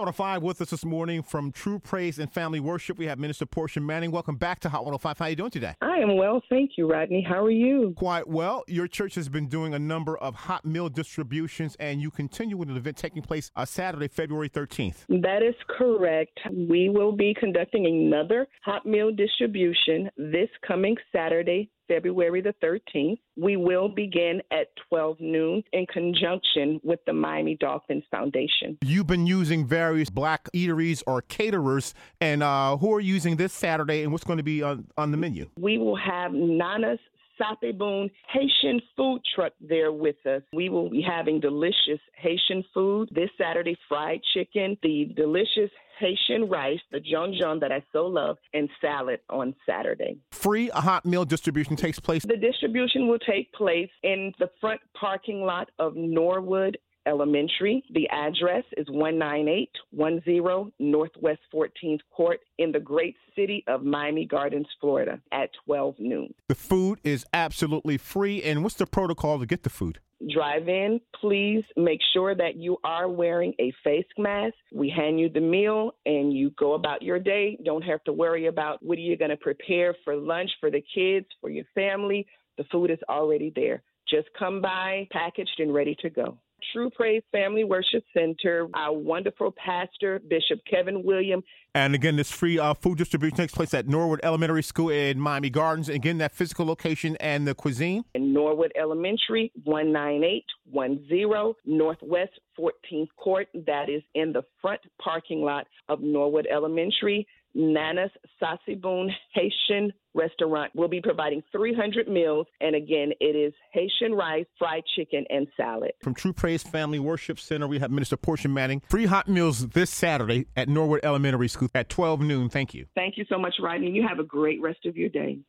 Hot 105 with us this morning from True Praise and Family Worship. We have Minister Portia Manning. Welcome back to Hot 105. How are you doing today? I am well, thank you, Rodney. How are you? Quite well. Your church has been doing a number of hot meal distributions, and you continue with an event taking place uh, Saturday, February 13th. That is correct. We will be conducting another hot meal distribution this coming Saturday, February the 13th. We will begin at 12 noon in conjunction with the Miami Dolphins Foundation. You've been using various black eateries or caterers, and uh, who are using this Saturday, and what's going to be on, on the menu? We will have Nana's Sapeboon Haitian food truck there with us. We will be having delicious Haitian food this Saturday, fried chicken, the delicious Haitian rice, the djon djon that I so love, and salad on Saturday. Free hot meal distribution takes place. The distribution will take place in the front parking lot of Norwood Elementary. The address is 19810 Northwest 14th Court in the great city of Miami Gardens, Florida at 12 noon. The food is absolutely free. And what's the protocol to get the food? drive in, please make sure that you are wearing a face mask. We hand you the meal and you go about your day. Don't have to worry about what are you going to prepare for lunch for the kids, for your family. The food is already there. Just come by, packaged and ready to go. True Praise Family Worship Center, our wonderful pastor, Bishop Kevin William. And again, this free uh, food distribution takes place at Norwood Elementary School in Miami Gardens. Again, that physical location and the cuisine. In Norwood Elementary, 19810 Northwest 14th Court. That is in the front parking lot of Norwood Elementary. Nana's Sapeboon Haitian restaurant will be providing 300 meals. And again, it is Haitian rice, fried chicken, and salad. From True Praise Family Worship Center, we have Minister Portia Manning. Free hot meals this Saturday at Norwood Elementary School at 12 noon. Thank you. Thank you so much, Rodney. You have a great rest of your day.